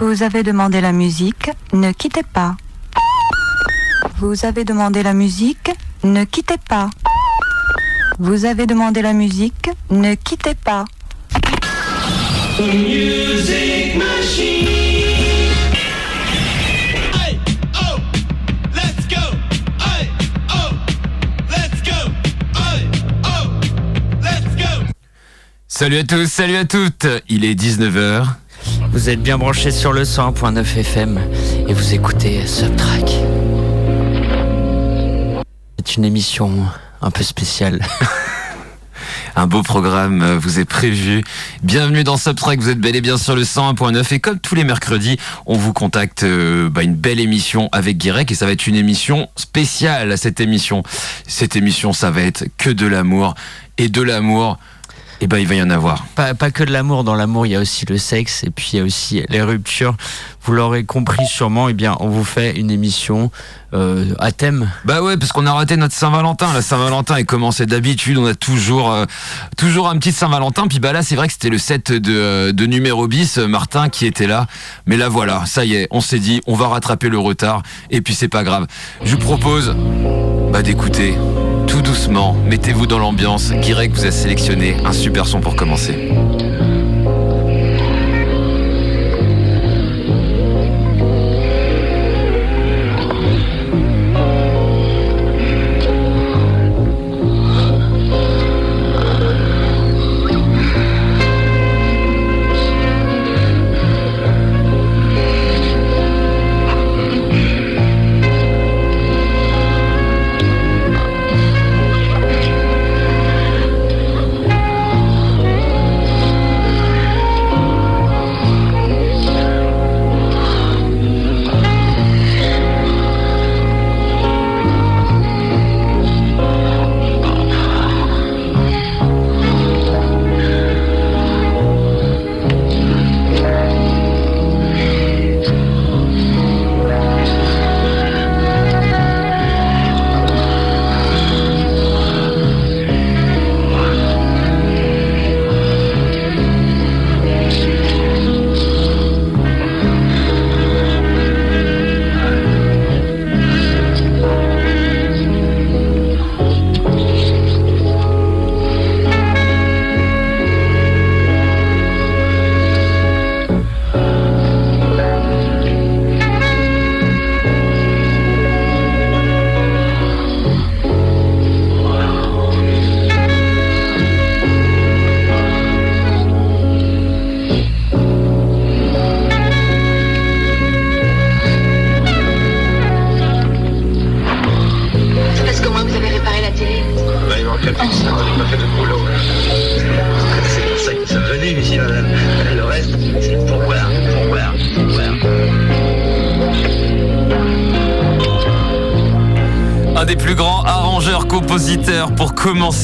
Vous avez demandé la musique, ne quittez pas. Vous avez demandé la musique, ne quittez pas. Vous avez demandé la musique, ne quittez pas. Salut à tous, salut à toutes. Il est 19h. Vous êtes bien branchés sur le 100.9 FM et vous écoutez Subtrack. C'est une émission un peu spéciale. Un beau programme euh, vous est prévu. Bienvenue dans Subtrack, vous êtes bel et bien sur le 101.9 et comme tous les mercredis, on vous contacte euh, bah, une belle émission avec Guirec et ça va être une émission spéciale cette émission. Cette émission, ça va être que de l'amour et de l'amour. Et ben il va y en avoir. Pas, pas que de l'amour, dans l'amour il y a aussi le sexe et puis il y a aussi les ruptures. Vous l'aurez compris sûrement, eh bien on vous fait une émission euh, à thème. Bah ouais, parce qu'on a raté notre Saint-Valentin. La Saint-Valentin est commencé d'habitude. On a toujours, euh, toujours un petit Saint-Valentin. Puis bah là, c'est vrai que c'était le set de, euh, de numéro bis, Martin qui était là. Mais là, voilà, ça y est, on s'est dit, on va rattraper le retard. Et puis c'est pas grave. Je vous propose bah, d'écouter tout doucement. Mettez-vous dans l'ambiance. Guirec vous a sélectionné un super son pour commencer.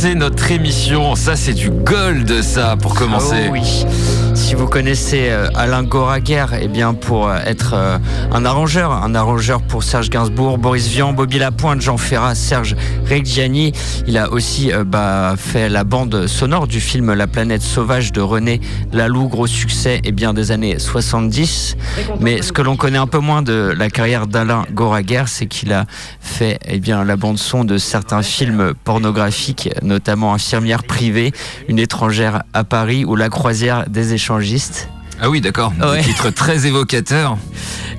Notre émission. Ça, c'est du gold, ça, pour commencer. Oh oui. Si vous connaissez euh, Alain Goraguer, eh bien pour euh, être euh, un arrangeur, un arrangeur pour Serge Gainsbourg, Boris Vian, Bobby Lapointe, Jean Ferrat, Serge Reggiani, il a aussi euh, bah, fait la bande sonore du film La planète sauvage de René Laloux, gros succès eh bien des années 70. Mais ce que l'on connaît un peu moins de la carrière d'Alain Goraguer, c'est qu'il a fait eh bien la bande son de certains films pornographiques, notamment Infirmière privée, Une étrangère à Paris ou La croisière des échangistes. Ah oui, d'accord. Ouais. Des titres très évocateurs.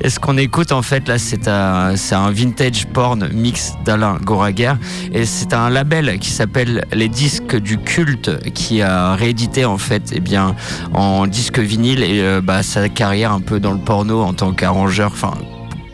Et ce qu'on écoute en fait là, c'est un, un vintage porn mix d'Alain Goraguer et c'est un label qui s'appelle Les Disques du Culte qui a réédité en fait eh bien en disque vinyle et euh, bah, sa carrière un peu dans le porno en tant qu'arrangeur, enfin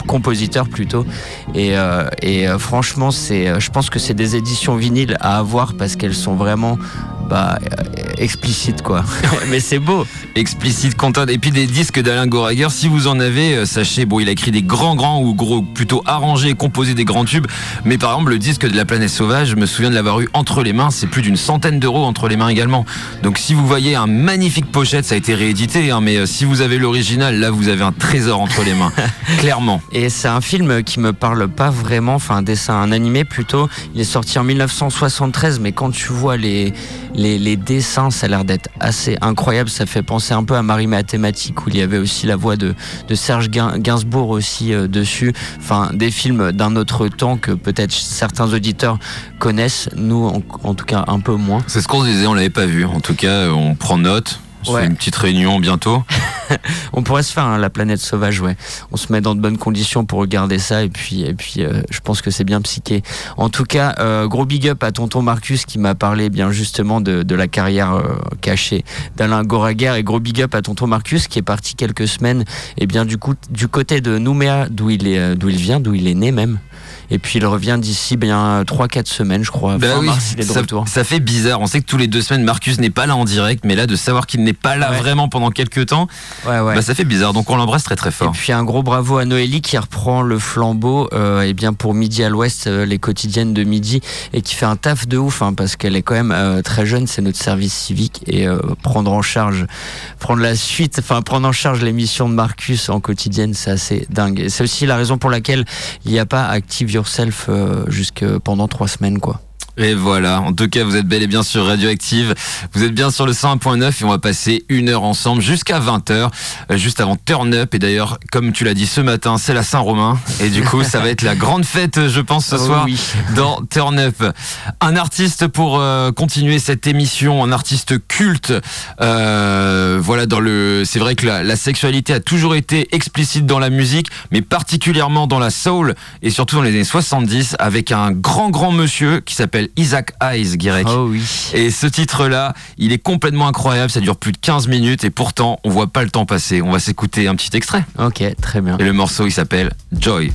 compositeur plutôt et, euh, et euh, franchement c'est euh, je pense que c'est des éditions vinyles à avoir parce qu'elles sont vraiment bah, euh, explicites quoi mais c'est beau Explicite content. Et puis des disques d'Alain Goraguer, si vous en avez, euh, sachez, bon, il a écrit des grands, grands ou gros, plutôt arrangés et composé des grands tubes. Mais par exemple, le disque de La Planète Sauvage, je me souviens de l'avoir eu entre les mains. C'est plus d'une centaine d'euros entre les mains également. Donc si vous voyez un magnifique pochette, ça a été réédité, hein, mais euh, si vous avez l'original, là, vous avez un trésor entre les mains. Clairement. Et c'est un film qui me parle pas vraiment, enfin un dessin, un animé plutôt. Il est sorti en 1973, mais quand tu vois les Les, dessins, ça a l'air d'être assez incroyable. Ça fait penser un peu à Marie Mathématique où il y avait aussi la voix de, Serge Gain- Gainsbourg aussi euh, dessus. Enfin, des films d'un autre temps que peut-être certains auditeurs connaissent. Nous, en, en tout cas, un peu moins. C'est ce qu'on se disait, on l'avait pas vu. En tout cas, on prend note. On se Ouais. fait une petite réunion bientôt. On pourrait se faire hein, la planète sauvage, ouais. On se met dans de bonnes conditions pour regarder ça et puis et puis euh, je pense que c'est bien psyché. En tout cas, euh, gros big up à tonton Marcus qui m'a parlé eh bien justement de, de la carrière euh, cachée d'Alain Goraguer et gros big up à tonton Marcus qui est parti quelques semaines et bien du coup du côté de Nouméa d'où il est d'où il vient, d'où il est né même. Et puis il revient d'ici bien 3-4 semaines, je crois. Fin oui, mars, il est de ça, retour. ça fait bizarre. On sait que tous les deux semaines, Marcus n'est pas là en direct, mais là, de savoir qu'il n'est pas là Ouais. vraiment pendant quelques temps, Ouais, ouais. bah, ça fait bizarre. Donc on l'embrasse très très Et fort. puis un gros bravo à Noélie qui reprend le flambeau euh, et bien pour Midi à l'Ouest, euh, les quotidiennes de Midi, et qui fait un taf de ouf hein, parce qu'elle est quand même euh, très jeune, c'est notre service civique et prendre en charge, prendre la suite, enfin prendre en charge l'émission de Marcus en quotidienne, c'est assez dingue. Et c'est aussi la raison pour laquelle il n'y a pas Active Yourself euh, jusque pendant trois semaines quoi. Et voilà, en tout cas, vous êtes bel et bien sur Radioactive. Vous êtes bien sur le 101.9 et on va passer une heure ensemble jusqu'à 20h, euh, juste avant Turn Up. Et d'ailleurs, comme tu l'as dit ce matin, c'est la Saint-Romain. Et du coup, ça va être la grande fête, je pense, ce Oh soir oui. dans Turn Up. Un artiste pour euh, continuer cette émission, un artiste culte. Euh, voilà, dans le, c'est vrai que la, la sexualité a toujours été explicite dans la musique, mais particulièrement dans la soul et surtout dans les années 70 avec un grand grand monsieur qui s'appelle Isaac Hayes, Guirec. Oh oui. Et ce titre-là, il est complètement incroyable, ça dure plus de 15 minutes et pourtant on voit pas le temps passer. On va s'écouter un petit extrait. Ok, très bien. Et le morceau il s'appelle Joy.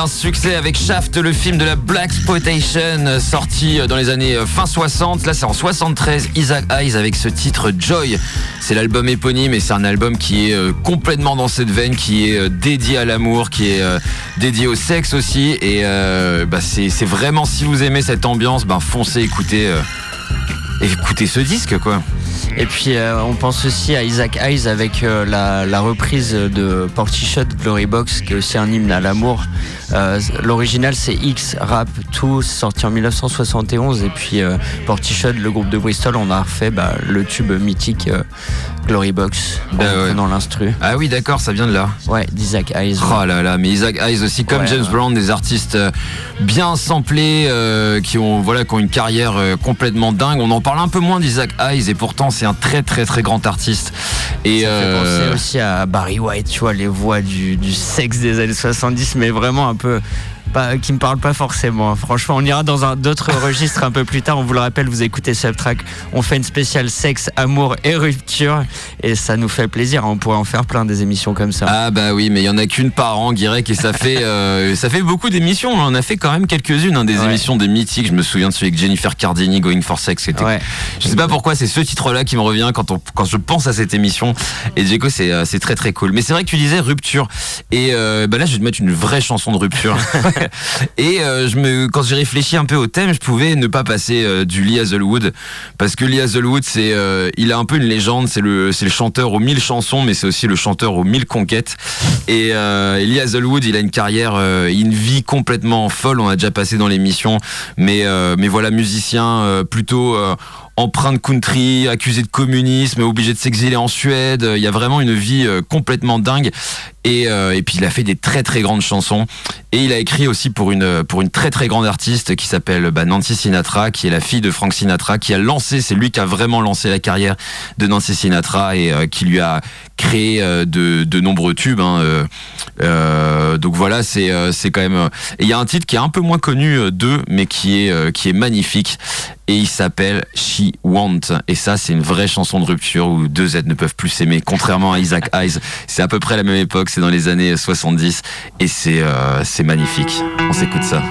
D'un succès avec Shaft, le film de la Black Exploitation, sorti dans les années fin 60. Là, c'est en 73, Isaac Hayes avec ce titre Joy. C'est l'album éponyme et c'est un album qui est euh, complètement dans cette veine, qui est euh, dédié à l'amour, qui est euh, dédié au sexe aussi. Et bah, c'est vraiment, si vous aimez cette ambiance, ben foncez écoutez, écoutez ce disque, quoi. Et puis euh, on pense aussi à Isaac Hayes avec euh, la, reprise de Portishead Glory Box qui est aussi un hymne à l'amour. Euh, l'original c'est X Rap 2 sorti en 1971 et puis Portishead, le groupe de Bristol, on a refait bah, le tube mythique Glory Box ben dans l'instru. Ah oui d'accord, ça vient de là. Ouais, d'Isaac Hayes. Oh là là, mais Isaac Hayes aussi comme James Brown, des artistes bien samplés qui ont voilà qui ont une carrière complètement dingue. On en parle un peu moins d'Isaac Hayes et pourtant c'est un très très très grand artiste. Et ça fait euh, penser aussi à Barry White, tu vois, les voix du, du sexe des années 70, mais vraiment un peu qui me parle pas forcément. Franchement, on ira dans un d'autres registres un peu plus tard. On vous le rappelle, vous écoutez Subtrack. On fait une spéciale sexe, amour et rupture. Et ça nous fait plaisir. On pourrait en faire plein des émissions comme ça. Ah bah oui, mais il y en a qu'une par an, Guirec, et ça fait euh, ça fait beaucoup d'émissions. On en a fait quand même quelques-unes, hein, des émissions des mythiques. Je me souviens de celui avec Jennifer Cardini, Going for Sex. C'était. Ouais. Je sais pas pourquoi c'est ce titre-là qui me revient quand on quand je pense à cette émission. Et du coup, c'est euh, c'est très très cool. Mais c'est vrai que tu disais rupture. Et euh, bah là, je vais te mettre une vraie chanson de rupture. Et euh, je me, quand j'ai réfléchi un peu au thème, je pouvais ne pas passer euh, du Lee Hazelwood parce que Lee Hazelwood, c'est, euh, il a un peu une légende. C'est le, c'est le chanteur aux mille chansons, mais c'est aussi le chanteur aux mille conquêtes. Et Lee Hazelwood, il a une carrière, une vie complètement folle. On a déjà passé dans l'émission, mais mais voilà, musicien plutôt empreinte country, accusé de communisme, obligé de s'exiler en Suède. Il y a vraiment une vie complètement dingue. Et, euh, et, puis il a fait des très très grandes chansons et il a écrit aussi pour une pour une très très grande artiste qui s'appelle bah, Nancy Sinatra qui est la fille de Frank Sinatra qui a lancé c'est lui qui a vraiment lancé la carrière de Nancy Sinatra et euh, qui lui a créé euh, de, de nombreux tubes hein, donc voilà c'est c'est quand même il y a un titre qui est un peu moins connu d'eux mais qui est qui est magnifique et il s'appelle She Want et ça c'est une vraie chanson de rupture où deux êtres ne peuvent plus s'aimer contrairement à Isaac Hayes c'est à peu près la même époque c'est dans les années 70 et c'est euh, c'est magnifique. On s'écoute ça.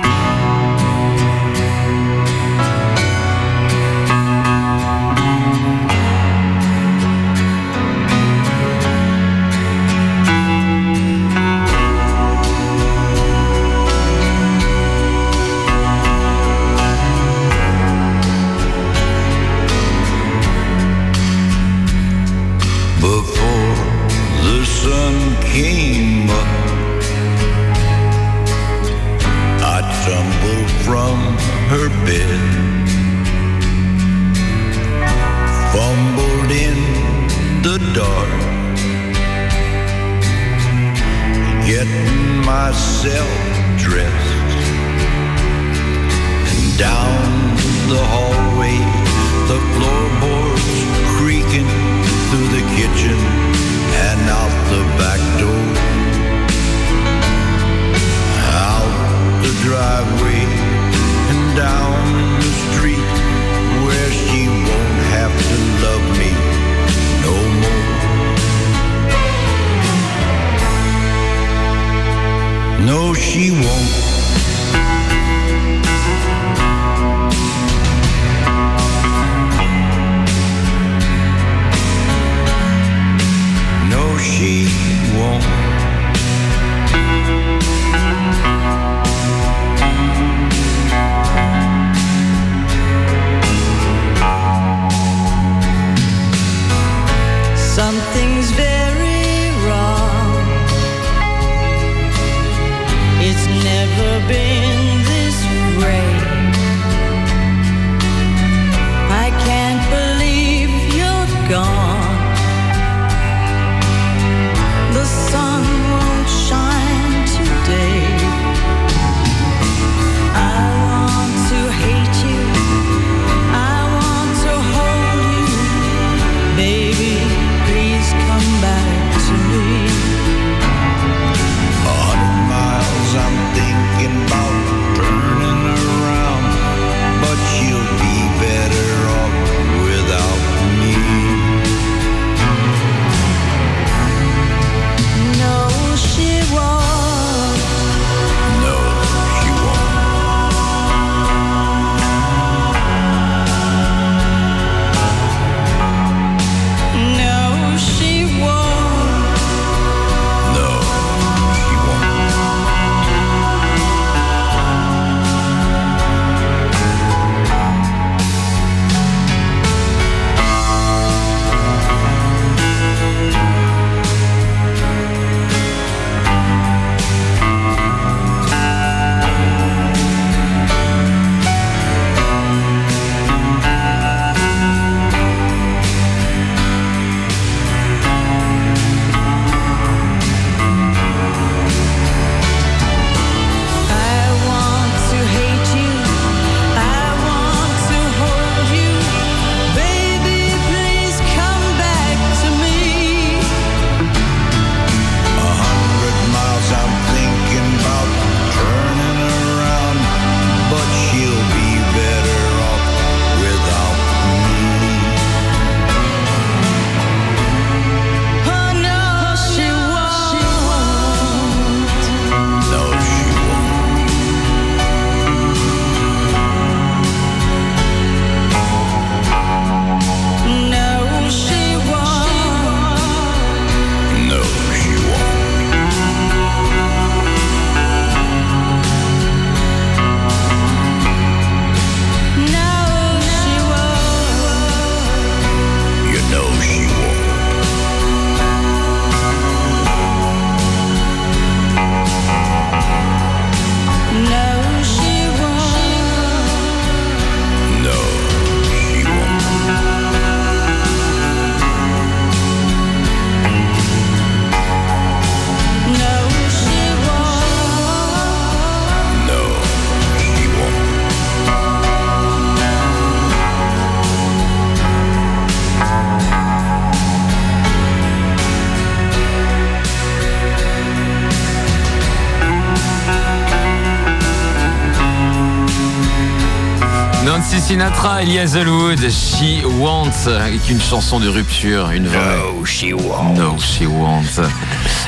Sinatra, Elias Wood, She Wants, avec une chanson de rupture, une vraie. No, she won't. No, she wants.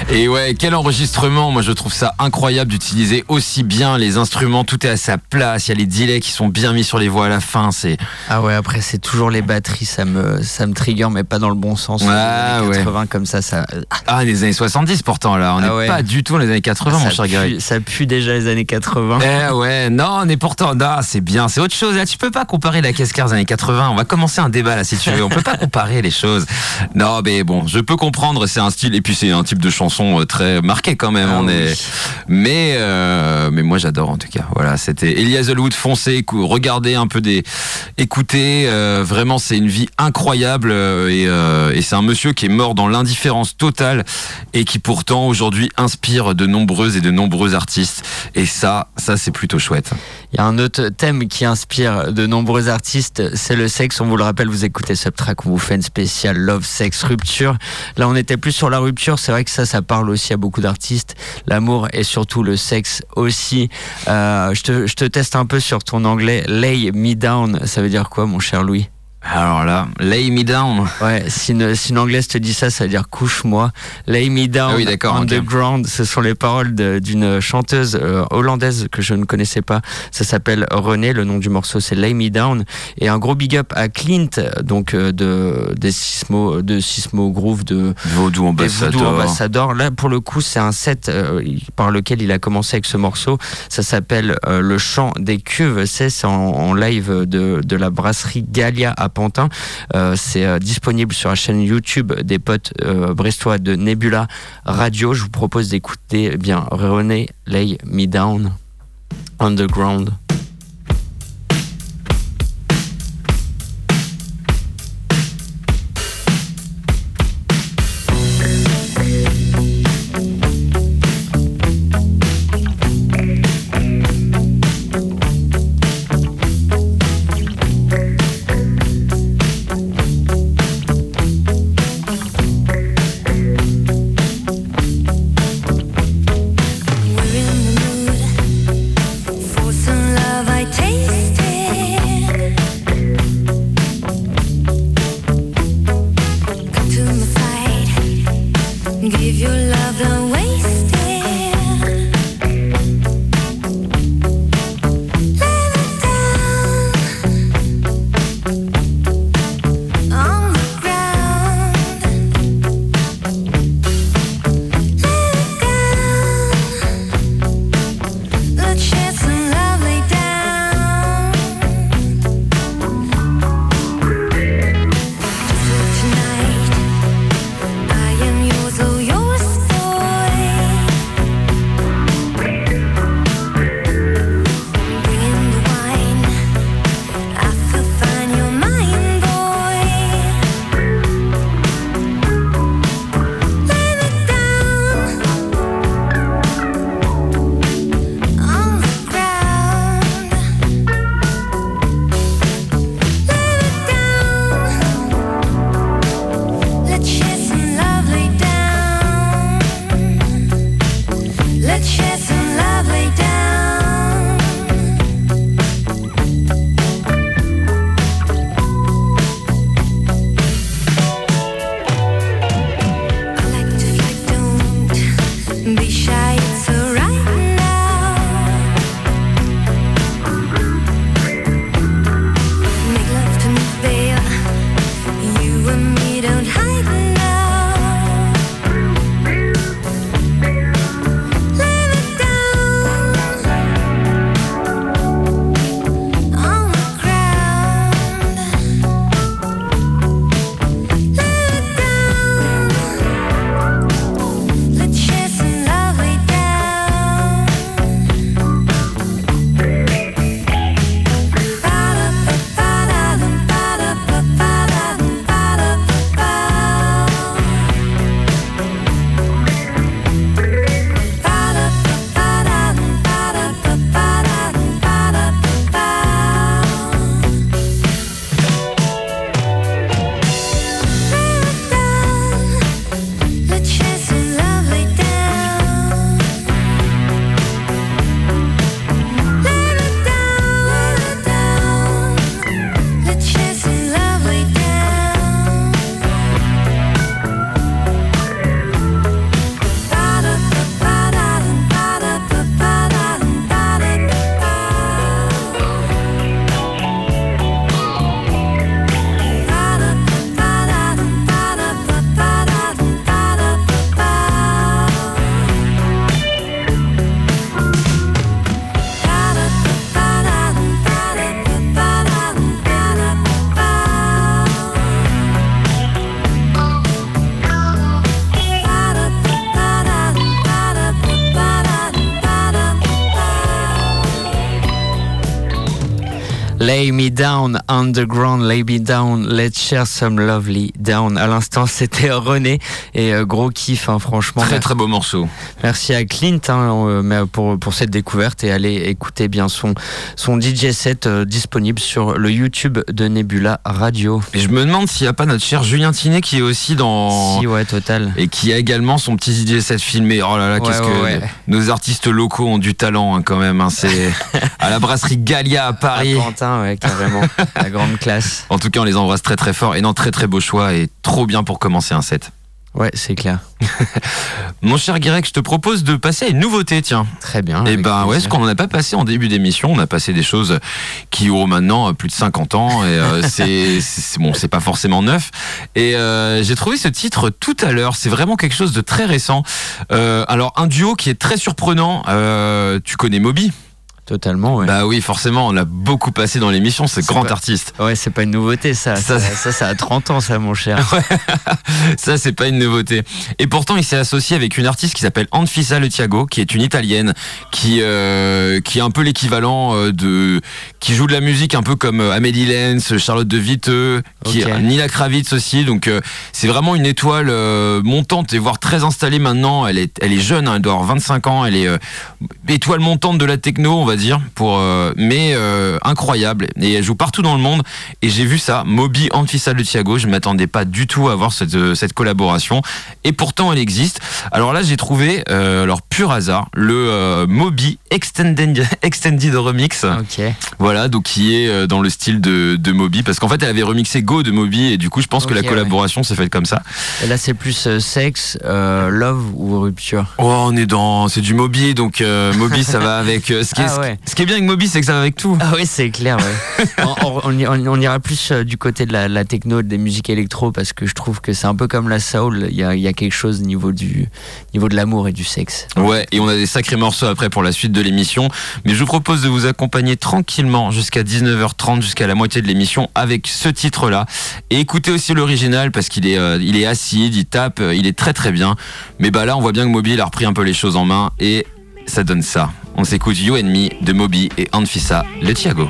Et ouais, quel enregistrement. Moi, je trouve ça incroyable d'utiliser aussi bien les instruments. Tout est à sa place. Il y a les delays qui sont bien mis sur les voix à la fin. C'est Ah ouais, après c'est toujours les batteries, ça me ça me trigger, mais pas dans le bon sens. Ah Les années ouais. 80 comme ça, ça. ah les années 70 pourtant là. On n'est Ah ouais. pas du tout dans les années 80, mon ça, cher Gary. ça pue déjà les années 80. Eh ouais, non, mais pourtant, non, c'est bien, c'est autre chose. Là, tu peux pas comparer la caisse des années 80. On va commencer un débat là, si tu veux. On peut pas comparer les choses. Non, mais bon, je peux comprendre. C'est un style et puis c'est un type de chanson euh, très marqué quand même. Ah on oui. est, mais euh, mais moi j'adore en tout cas. Voilà, c'était Elias Wood. Foncez, regardez un peu des, écoutez. euh, vraiment, c'est une vie incroyable et, euh, et c'est un monsieur qui est mort dans l'indifférence totale et qui pourtant aujourd'hui inspire de nombreuses et de nombreux artistes. Et ça, ça c'est plutôt chouette. Il y a un autre thème qui inspire de nombreux artistes, c'est le sexe. On vous le rappelle, vous écoutez Subtrack, on vous fait une spéciale Love, Sex, Rupture. Là, on était plus sur la rupture. C'est vrai que ça, ça parle aussi à beaucoup d'artistes. L'amour et surtout le sexe aussi. Euh, je, te, je te teste un peu sur ton anglais. Lay me down, ça veut dire quoi, mon cher Louis? Alors là, lay me down. Ouais, si une, si une anglaise te dit ça, ça veut dire couche-moi. Lay me down Ah oui, d'accord, on the ground. Ce sont les paroles d'une chanteuse euh, hollandaise que je ne connaissais pas. Ça s'appelle René. Le nom du morceau, c'est Lay me down. Et un gros big up à Clint, donc euh, de, des Sismo, de Sismo Groove, de, Vaudou. Voodoo Ambassador. Là, pour le coup, c'est un set euh, par lequel il a commencé avec ce morceau. Ça s'appelle Le chant des cuves. C'est c'est en, en live de, de la brasserie Galia à Pantin. Euh, c'est euh, disponible sur la chaîne YouTube des potes euh, brestois de Nebula Radio. Je vous propose d'écouter eh bien René Lay Me Down Underground. Lay me down underground, lay me down, let's share some lovely down. À l'instant, c'était René et euh, gros kiff, hein, franchement. Très très beau morceau. Merci à Clint hein, euh, mais pour, pour cette découverte et allez écouter bien son, son DJ set euh, disponible sur le YouTube de Nebula Radio. Et je me demande s'il n'y a pas notre cher Julien Tinet qui est aussi dans. Si, ouais, total. Et qui a également son petit DJ set filmé. Oh là là, Ouais, qu'est-ce ouais, que ouais. nos artistes locaux ont du talent hein, quand même. hein. C'est à la brasserie Gallia à Paris. À Pantin, ouais, carrément. La grande classe. En tout cas, on les embrasse très très fort. Et non, très très beau choix et trop bien pour commencer un set. Ouais, c'est clair. Mon cher Guirec, je te propose de passer à une nouveauté, tiens. Très bien. Et avec ben ouais, ce qu'on n'a pas passé en début d'émission, on a passé des choses qui ont maintenant euh, plus de 50 ans et euh, c'est bon, c'est pas forcément neuf. Et euh, j'ai trouvé ce titre tout à l'heure. C'est vraiment quelque chose de très récent. Euh, alors un duo qui est très surprenant. Tu connais Moby? Totalement, ouais. Bah oui, forcément, on l'a beaucoup passé dans l'émission. C'est grand pas- artiste. Ouais, c'est pas une nouveauté, ça. Ça, Ça, ça, ça a 30 ans, ça, mon cher. Ça, c'est pas une nouveauté. Et pourtant, il s'est associé avec une artiste qui s'appelle Anfisa Le Tiago, qui est une italienne, qui euh, qui est un peu l'équivalent euh, de, qui joue de la musique un peu comme euh, Amélie Lenz, Charlotte de Viteux, qui Ok. est Nina Kravitz aussi. Donc, euh, c'est vraiment une étoile euh, montante et voire très installée maintenant. Elle est, elle est jeune, hein, elle doit avoir 25 ans. Elle est étoile montante de la techno, on va dire, pour, euh, mais euh, incroyable. Et elle joue partout dans le monde. Et j'ai vu ça, Moby Anfisa Le Thiago. Je m'attendais pas du tout à voir cette, euh, cette collaboration. Et pourtant, elle existe. Alors là, j'ai trouvé, euh, alors pur hasard, le Moby Extended, Extended Remix. Ok. Voilà, donc qui est dans le style de, de Moby. Parce qu'en fait, elle avait remixé Go de Moby. Et du coup, je pense que la collaboration s'est faite comme ça. Et là, c'est plus sexe, love ou rupture? Oh, on est dans. C'est du Moby. Donc, Moby, ça va avec. ce, qui est, Ah ouais. Ce qui est bien avec Moby, c'est que ça va avec tout. Ah oui, c'est clair. Ouais. on, on- on y- on- on ira plus euh, du côté de la, la techno, des musiques électro, parce que je trouve que c'est un peu comme la soul. Il y a, il y a quelque chose au niveau, du, niveau de l'amour et du sexe. Ouais, et on a des sacrés morceaux après pour la suite de l'émission. Mais je vous propose de vous accompagner tranquillement jusqu'à 19h30, jusqu'à la moitié de l'émission avec ce titre-là. Et écoutez aussi l'original parce qu'il est, euh, il est acide, il tape, euh, il est très très bien. Mais bah là, on voit bien que Moby il a repris un peu les choses en main et ça donne ça. On s'écoute You and Me de Moby et Anfisa Le Thiago.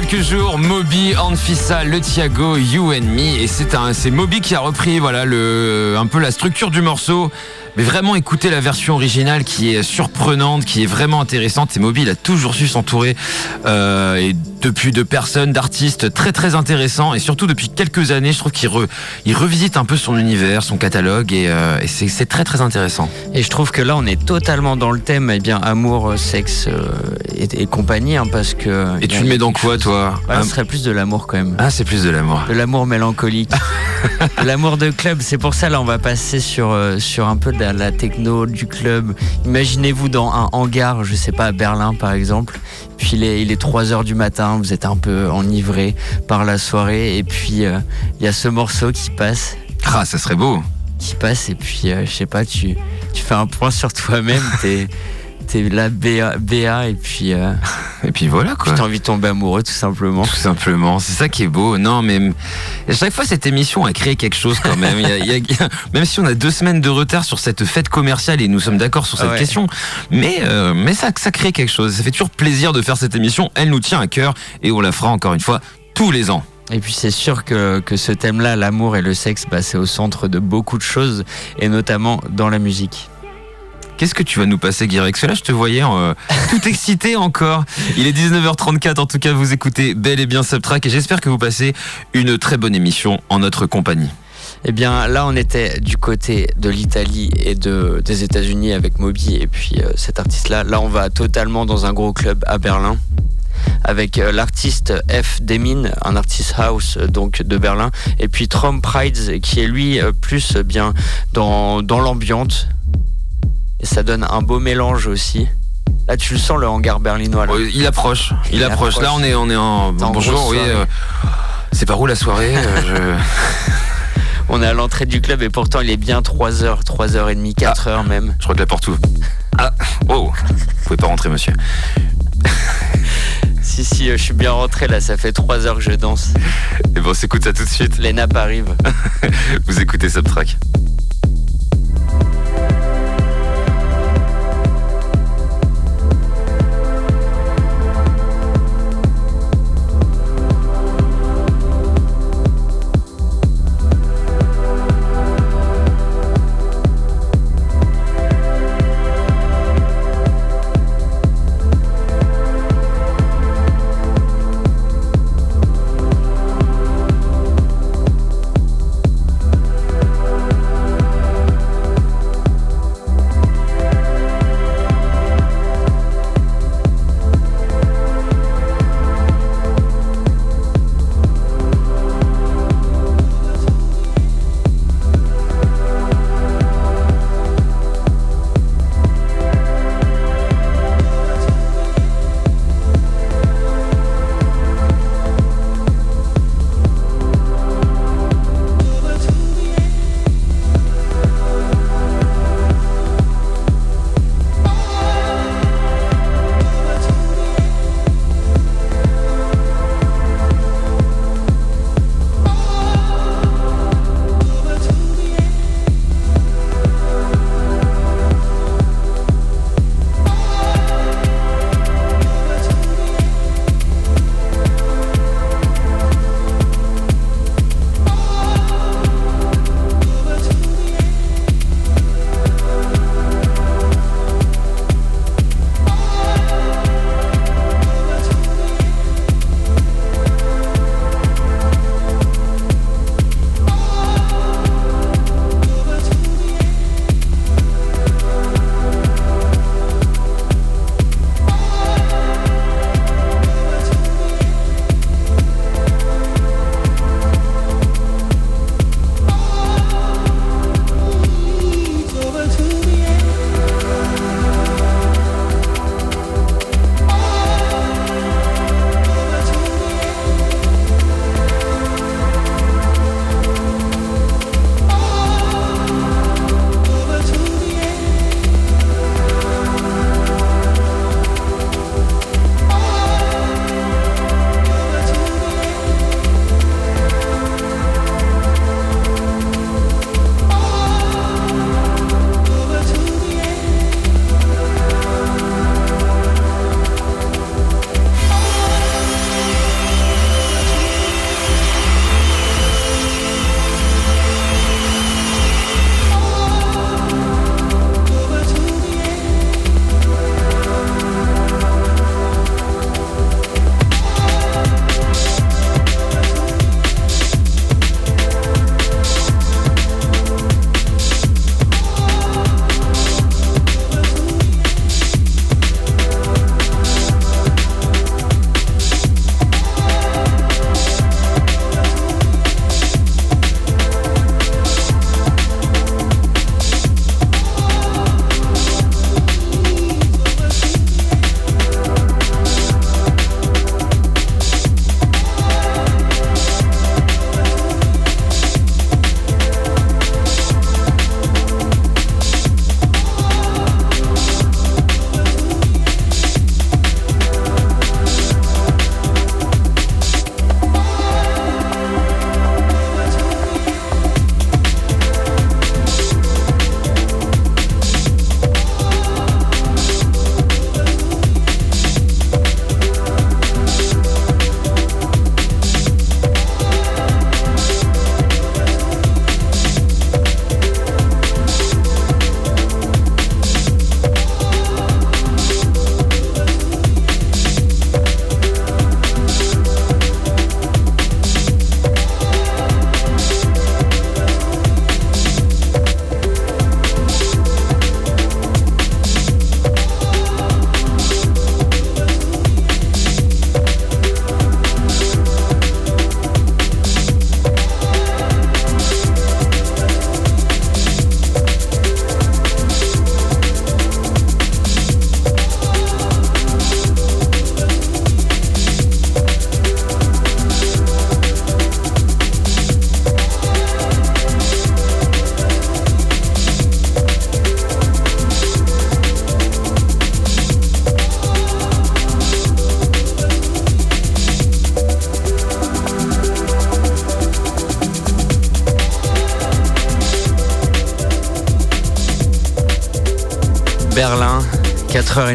Quelques jours, Moby, Anfissa, Le Thiago, You and Me, et c'est un, Moby qui a repris, voilà, un peu la structure du morceau. Mais vraiment écouter la version originale qui est surprenante, qui est vraiment intéressante. Et Moby, il a toujours su s'entourer euh, depuis de personnes, d'artistes très très intéressants. Et surtout depuis quelques années, je trouve qu'il re- il revisite un peu son univers, son catalogue, et, euh, et c'est très très intéressant. Et je trouve que là, on est totalement dans le thème, eh bien, amour, sexe euh, et, et compagnie, hein, parce que. Et tu le mets dans quoi, toi Ouais, Ah, Ce serait plus de l'amour quand même. Ah, c'est plus de l'amour. De l'amour mélancolique. l'amour de club. C'est pour ça, là, on va passer sur, euh, sur un peu de la, la techno, du club. Imaginez-vous dans un hangar, je sais pas, à Berlin, par exemple. Puis il est, il est 3 heures du matin, vous êtes un peu enivré par la soirée. Et puis, euh, il y a ce morceau qui passe. Ah, ça serait beau. Qui passe, et puis, euh, je sais pas, tu, tu fais un point sur toi-même. T'es. T'es là, BA, BA, et puis, euh, Et puis voilà quoi. puis t'as envie de tomber amoureux, tout simplement. Tout simplement, c'est ça qui est beau. Non, mais à chaque fois, cette émission a créé quelque chose quand même. Il y a- il y a- il y a- même si on a deux semaines de retard sur cette fête commerciale et nous sommes d'accord sur cette Ouais. question, mais, euh, mais ça, ça crée quelque chose. Ça fait toujours plaisir de faire cette émission. Elle nous tient à cœur et on la fera encore une fois tous les ans. Et puis c'est sûr que, que ce thème-là, l'amour et le sexe, bah, c'est au centre de beaucoup de choses, et notamment dans la musique. Qu'est-ce que tu vas nous passer, Guirec là, je te voyais euh, tout excité encore. Il est 19h34. En tout cas, vous écoutez bel et bien Subtrack et j'espère que vous passez une très bonne émission en notre compagnie. Eh bien là, on était du côté de l'Italie et de, des États-Unis avec Moby et puis euh, cet artiste-là. Là, on va totalement dans un gros club à Berlin avec euh, l'artiste F. Demin, un artiste house donc de Berlin, et puis Trom Prides qui est lui plus bien dans, dans l'ambiance. Et ça donne un beau mélange aussi. Là, tu le sens le hangar berlinois. là. Euh, Il approche, il, Il approche. approche. Là, on est, on est en, bonjour. Oui, euh, c'est par où la soirée Euh, On est à l'entrée du club et pourtant il est bien 3h, 3h30, 4h même. je, crois que la porte ouvre. Ah, oh, vous pouvez pas rentrer, monsieur. Si, si, euh, je suis bien rentré là, ça fait 3 heures que je danse. Et bon, on s'écoute ça tout de suite. Les nappes arrivent. Vous écoutez Subtrack.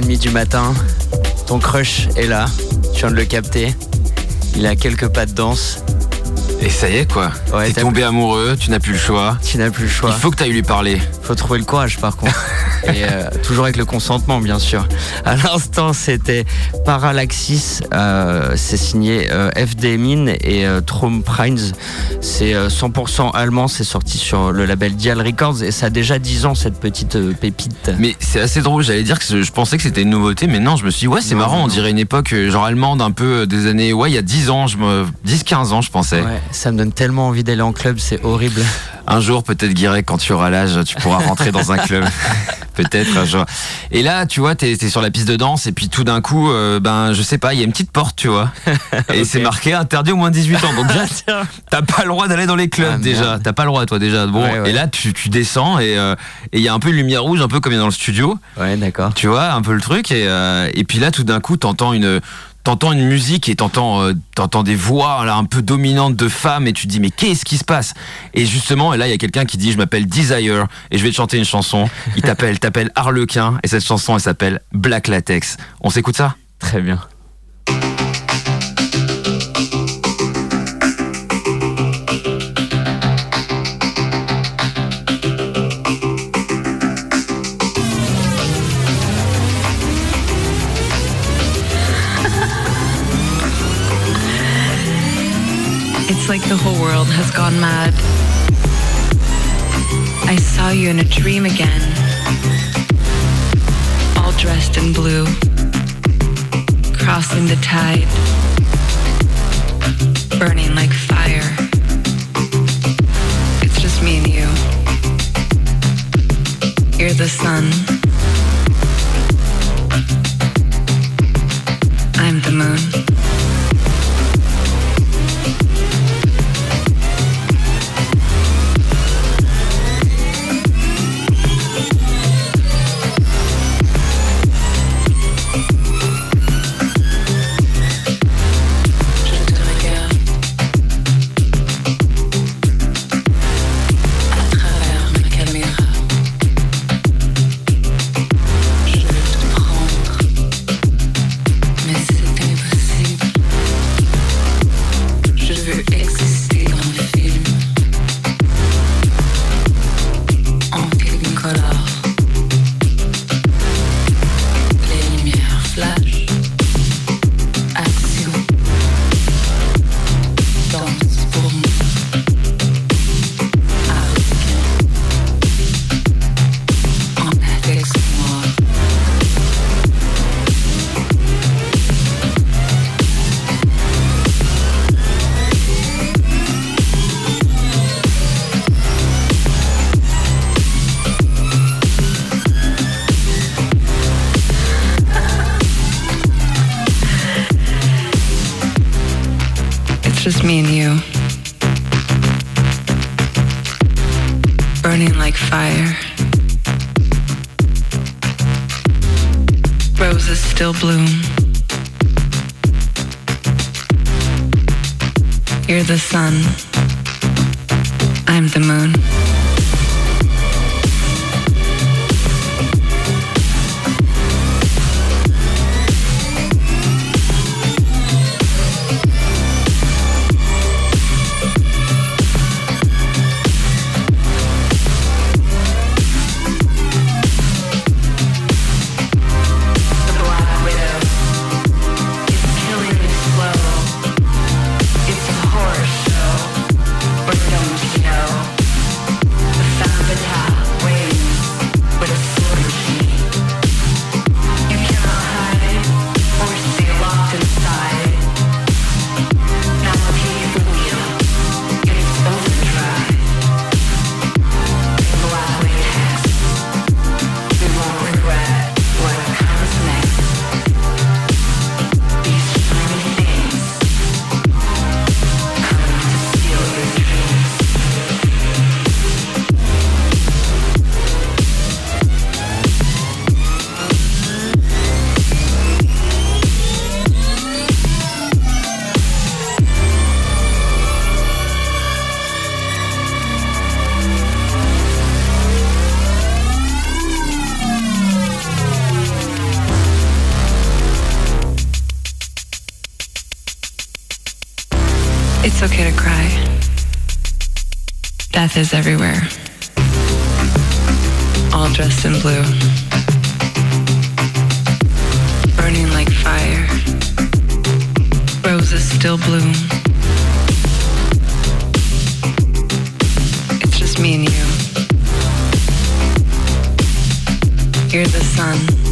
4h30 du matin. Ton crush est là, tu viens de le capter. Il a quelques pas de danse. Et ça y est quoi. Ouais, T'es tombé amoureux, tu n'as plus le choix. Tu n'as plus le choix. Il faut que tu ailles lui parler. Faut trouver le courage par contre. Et euh, toujours avec le consentement bien sûr. À l'instant c'était Parallaxis, euh, c'est signé euh, FD et euh, Traum Primes. C'est euh, 100% allemand, c'est sorti sur le label Dial Records et ça a déjà 10 ans cette petite euh, pépite. Mais c'est assez drôle, j'allais dire que je pensais que c'était une nouveauté, mais non, je me suis dit, ouais, c'est marrant, non, on dirait une époque euh, genre allemande, un peu euh, des années, ouais, il y a 10 ans, je me... 10-15 ans, je pensais. Ouais, ça me donne tellement envie d'aller en club, c'est horrible. Un jour, peut-être, Guirec, quand tu auras l'âge, tu pourras rentrer dans un club. peut-être un jour. Et là, tu vois, t'es es sur la piste de danse, et puis tout d'un coup, euh, ben, je sais pas, il y a une petite porte, tu vois. Et c'est marqué interdit au moins de 18 ans. Donc t'as pas le droit d'aller dans les clubs, Ah, déjà. T'as pas le droit, toi, déjà. Bon, Ouais, ouais. et là, tu, tu descends, et euh, et il y a un peu une lumière rouge, un peu comme il y a dans le studio. Ouais, d'accord. Tu vois, un peu le truc. Et, euh, et puis là, tout d'un coup, t'entends une, t'entends une musique et t'entends, euh, t'entends des voix là un peu dominantes de femmes et tu te dis mais qu'est-ce qui se passe? Et justement, là, il y a quelqu'un qui dit je m'appelle Desire et je vais te chanter une chanson. Il t'appelle, t'appelle Harlequin et cette chanson, elle s'appelle Black Latex. On s'écoute ça? Très bien. Like the whole world has gone mad. I saw you in a dream again, all dressed in blue, crossing the tide, burning like fire. It's just me and you. You're the sun. I'm the moon. Death is everywhere. All dressed in blue. Burning like fire. Roses still bloom. It's just me and you. You're the sun.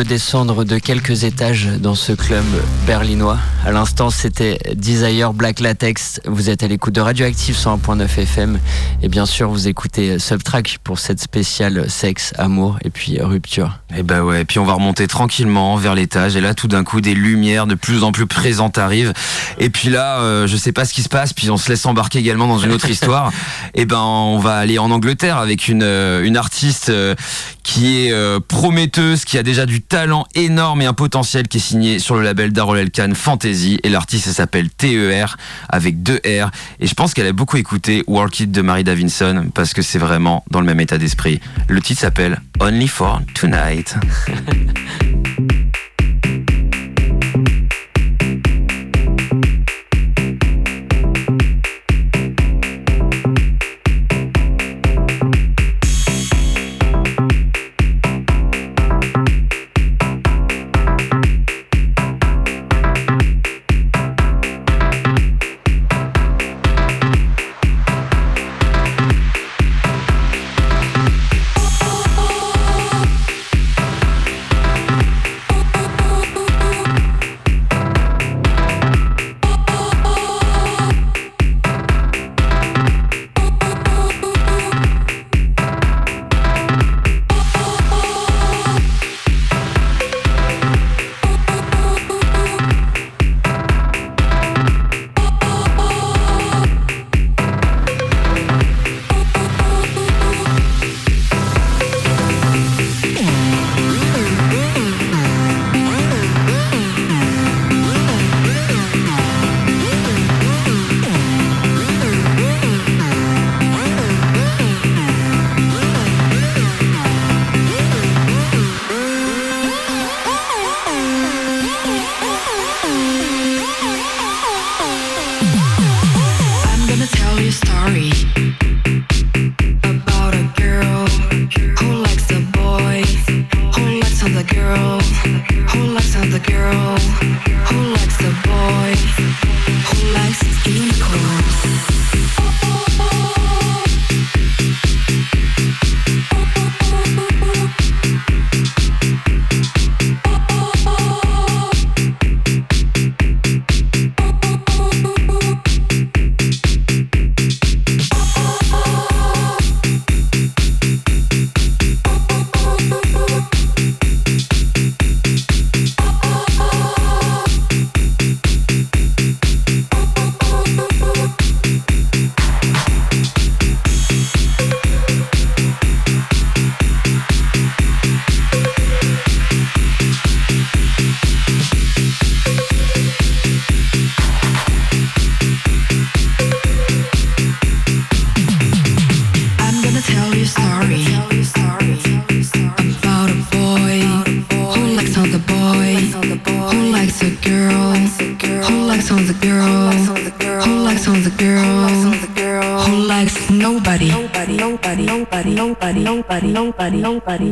De descendre de quelques étages dans ce club berlinois. À l'instant, c'était Desire Black Latex. Vous êtes à l'écoute de Radioactive 101.9 FM. Et bien sûr, vous écoutez Subtrack pour cette spéciale sexe, amour et puis rupture. Et bah ouais, puis on va remonter tranquillement vers l'étage et là tout d'un coup des lumières de plus en plus présentes arrivent et puis là euh, je sais pas ce qui se passe puis on se laisse embarquer également dans une autre histoire. Et ben on va aller en Angleterre avec une euh, une artiste euh, qui est prometteuse, qui a déjà du talent énorme et un potentiel qui est signé sur le label Darol Elkan Fantasy et l'artiste elle s'appelle TER avec deux R et je pense qu'elle a beaucoup écouté Work It de Mary Davinson parce que c'est vraiment dans le même état d'esprit. Le titre s'appelle Only for Tonight.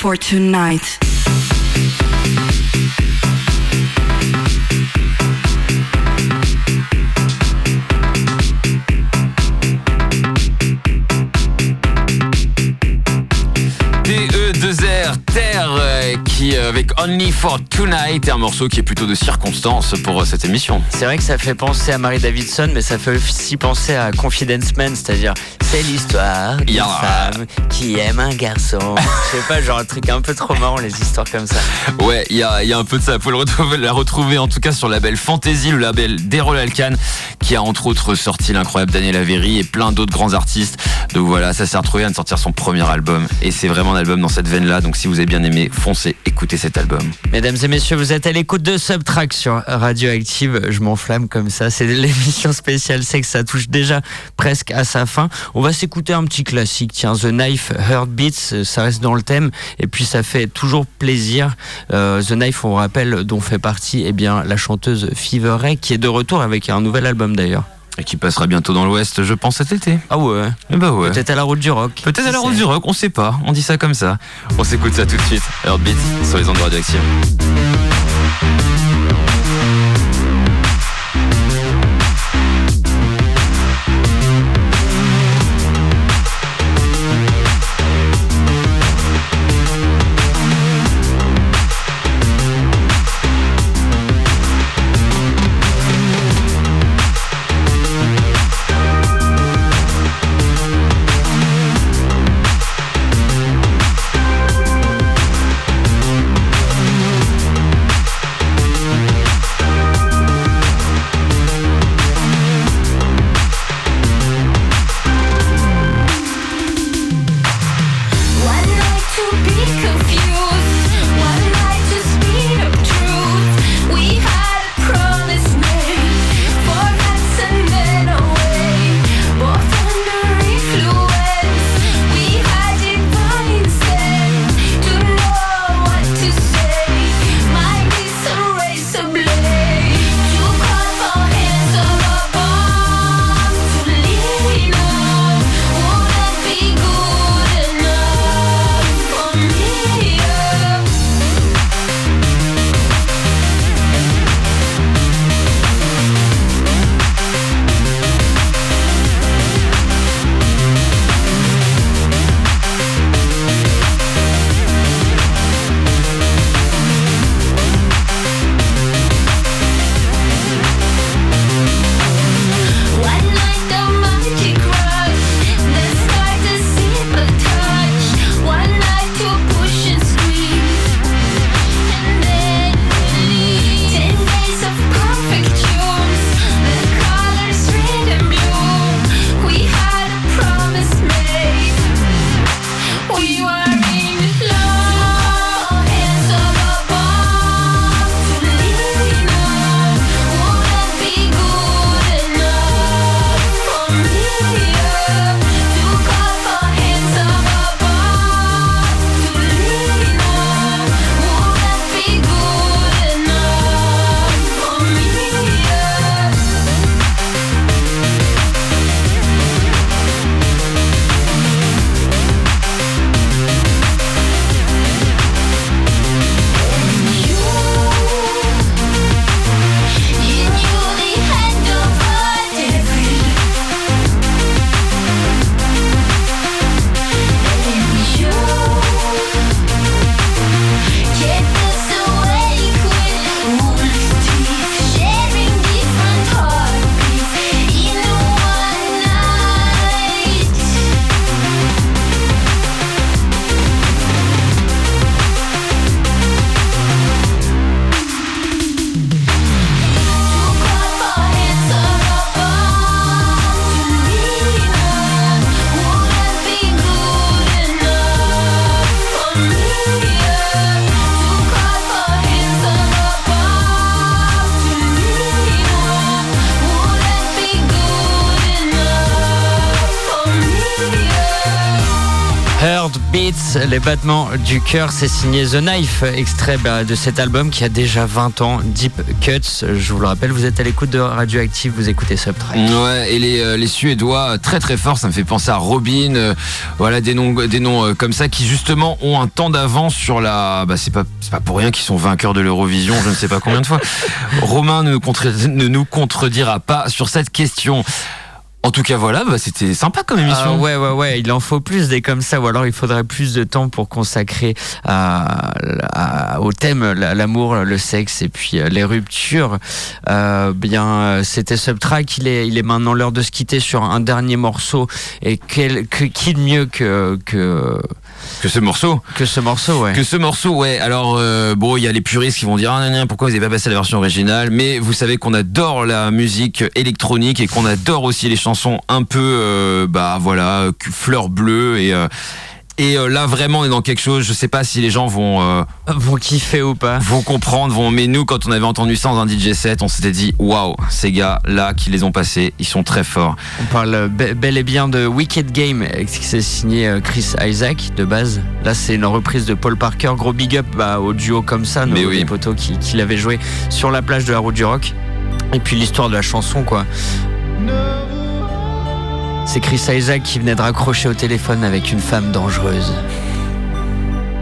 For tonight. TE2R Terre euh, qui euh, avec Only for Tonight est un morceau qui est plutôt de circonstance pour euh, cette émission. C'est vrai que ça fait penser à Marie Davidson, mais ça fait aussi penser à Confidence Man, c'est-à-dire c'est l'histoire d'une femme qui aime un garçon. Je sais pas, genre un truc un peu trop marrant, les histoires comme ça. Ouais, il y a, y a un peu de ça. Le retrouver, la retrouver en tout cas sur le label Fantasy, le label d'Erol Alkan, qui a entre autres sorti l'incroyable Daniel Avery et plein d'autres grands artistes. Donc voilà, ça s'est retrouvé à de sortir son premier album. Et c'est vraiment un album dans cette veine-là. Donc si vous avez bien aimé, foncez, écoutez cet album. Mesdames et messieurs, vous êtes à l'écoute de Subtrack sur Radioactive. Je m'enflamme comme ça. C'est l'émission spéciale. C'est que ça touche déjà presque à sa fin. On va s'écouter un petit classique. Tiens, The Knife Heartbeats, ça reste dans le thème. Et puis ça fait toujours plaisir. Euh, The Knife, on rappelle, dont fait partie eh bien, la chanteuse Fever Ray, qui est de retour avec un nouvel album d'ailleurs. Et qui passera bientôt dans l'Ouest, je pense, cet été. Ah ouais, Eh bah ouais. peut-être à la route du rock. Peut-être à la route du rock, on sait pas. On dit ça comme ça. On s'écoute ça tout de suite. Heartbeat sur les ondes radioactives. Les battements du cœur, c'est signé The Knife, extrait bah, de cet album qui a déjà 20 ans, Deep Cuts. Je vous le rappelle, vous êtes à l'écoute de Radioactive, vous écoutez Subtrack. Ouais, et les, euh, les Suédois, euh, très très forts, ça me fait penser à Robin, euh, voilà des noms, des noms comme ça qui justement ont un temps d'avance sur la. Bah, c'est pas, pas pour rien qu'ils sont vainqueurs de l'Eurovision, je ne sais pas combien de fois. Romain ne, contre- ne nous contredira pas sur cette question. En tout cas, voilà, bah, c'était sympa comme émission. Ah ouais, ouais, ouais, il en faut plus des comme ça, ou alors il faudrait plus de temps pour consacrer à, à- au thème la- l'amour, le sexe et puis euh, les ruptures. Euh, bien, euh, c'était Subtrack, il est, il est maintenant l'heure de se quitter sur un dernier morceau. Et quel, que, qui de mieux que, que, Que ce morceau. que ce morceau, ouais. Que ce morceau, ouais. Alors, euh, bon, il y a les puristes qui vont dire, ah, nan, nan, pourquoi vous n'avez pas passé la version originale? Mais vous savez qu'on adore la musique électronique et qu'on adore aussi les chansons un peu, euh, bah voilà, fleurs bleues et. euh, et euh, là, vraiment, on est dans quelque chose. Je sais pas si les gens vont euh, Vont kiffer ou pas vont comprendre, vont. Mais nous, quand on avait entendu ça dans un DJ set, on s'était dit, waouh, ces gars là qui les ont passés, ils sont très forts. On parle euh, be- bel et bien de Wicked Game, qui s'est signé Chris Isaac de base. Là, c'est une reprise de Paul Parker. Gros big up bah, au duo comme ça, nos oui. potos qui, qui l'avaient joué sur la plage de la route du rock. Et puis l'histoire de la chanson, quoi. C'est Chris Isaac qui venait de raccrocher au téléphone avec une femme dangereuse.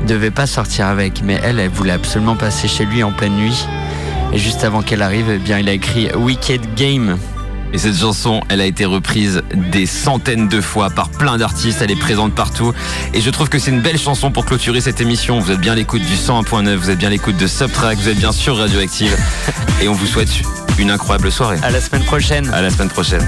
Il devait pas sortir avec, mais elle, elle voulait absolument passer chez lui en pleine nuit. Et juste avant qu'elle arrive, eh bien, il a écrit Wicked Game. Et cette chanson, elle a été reprise des centaines de fois par plein d'artistes, elle est présente partout. Et je trouve que c'est une belle chanson pour clôturer cette émission. Vous êtes bien l'écoute du 101.9, vous êtes bien l'écoute de Subtrack, vous êtes bien sur Radioactive. Et on vous souhaite une incroyable soirée. À la semaine prochaine. À la semaine prochaine.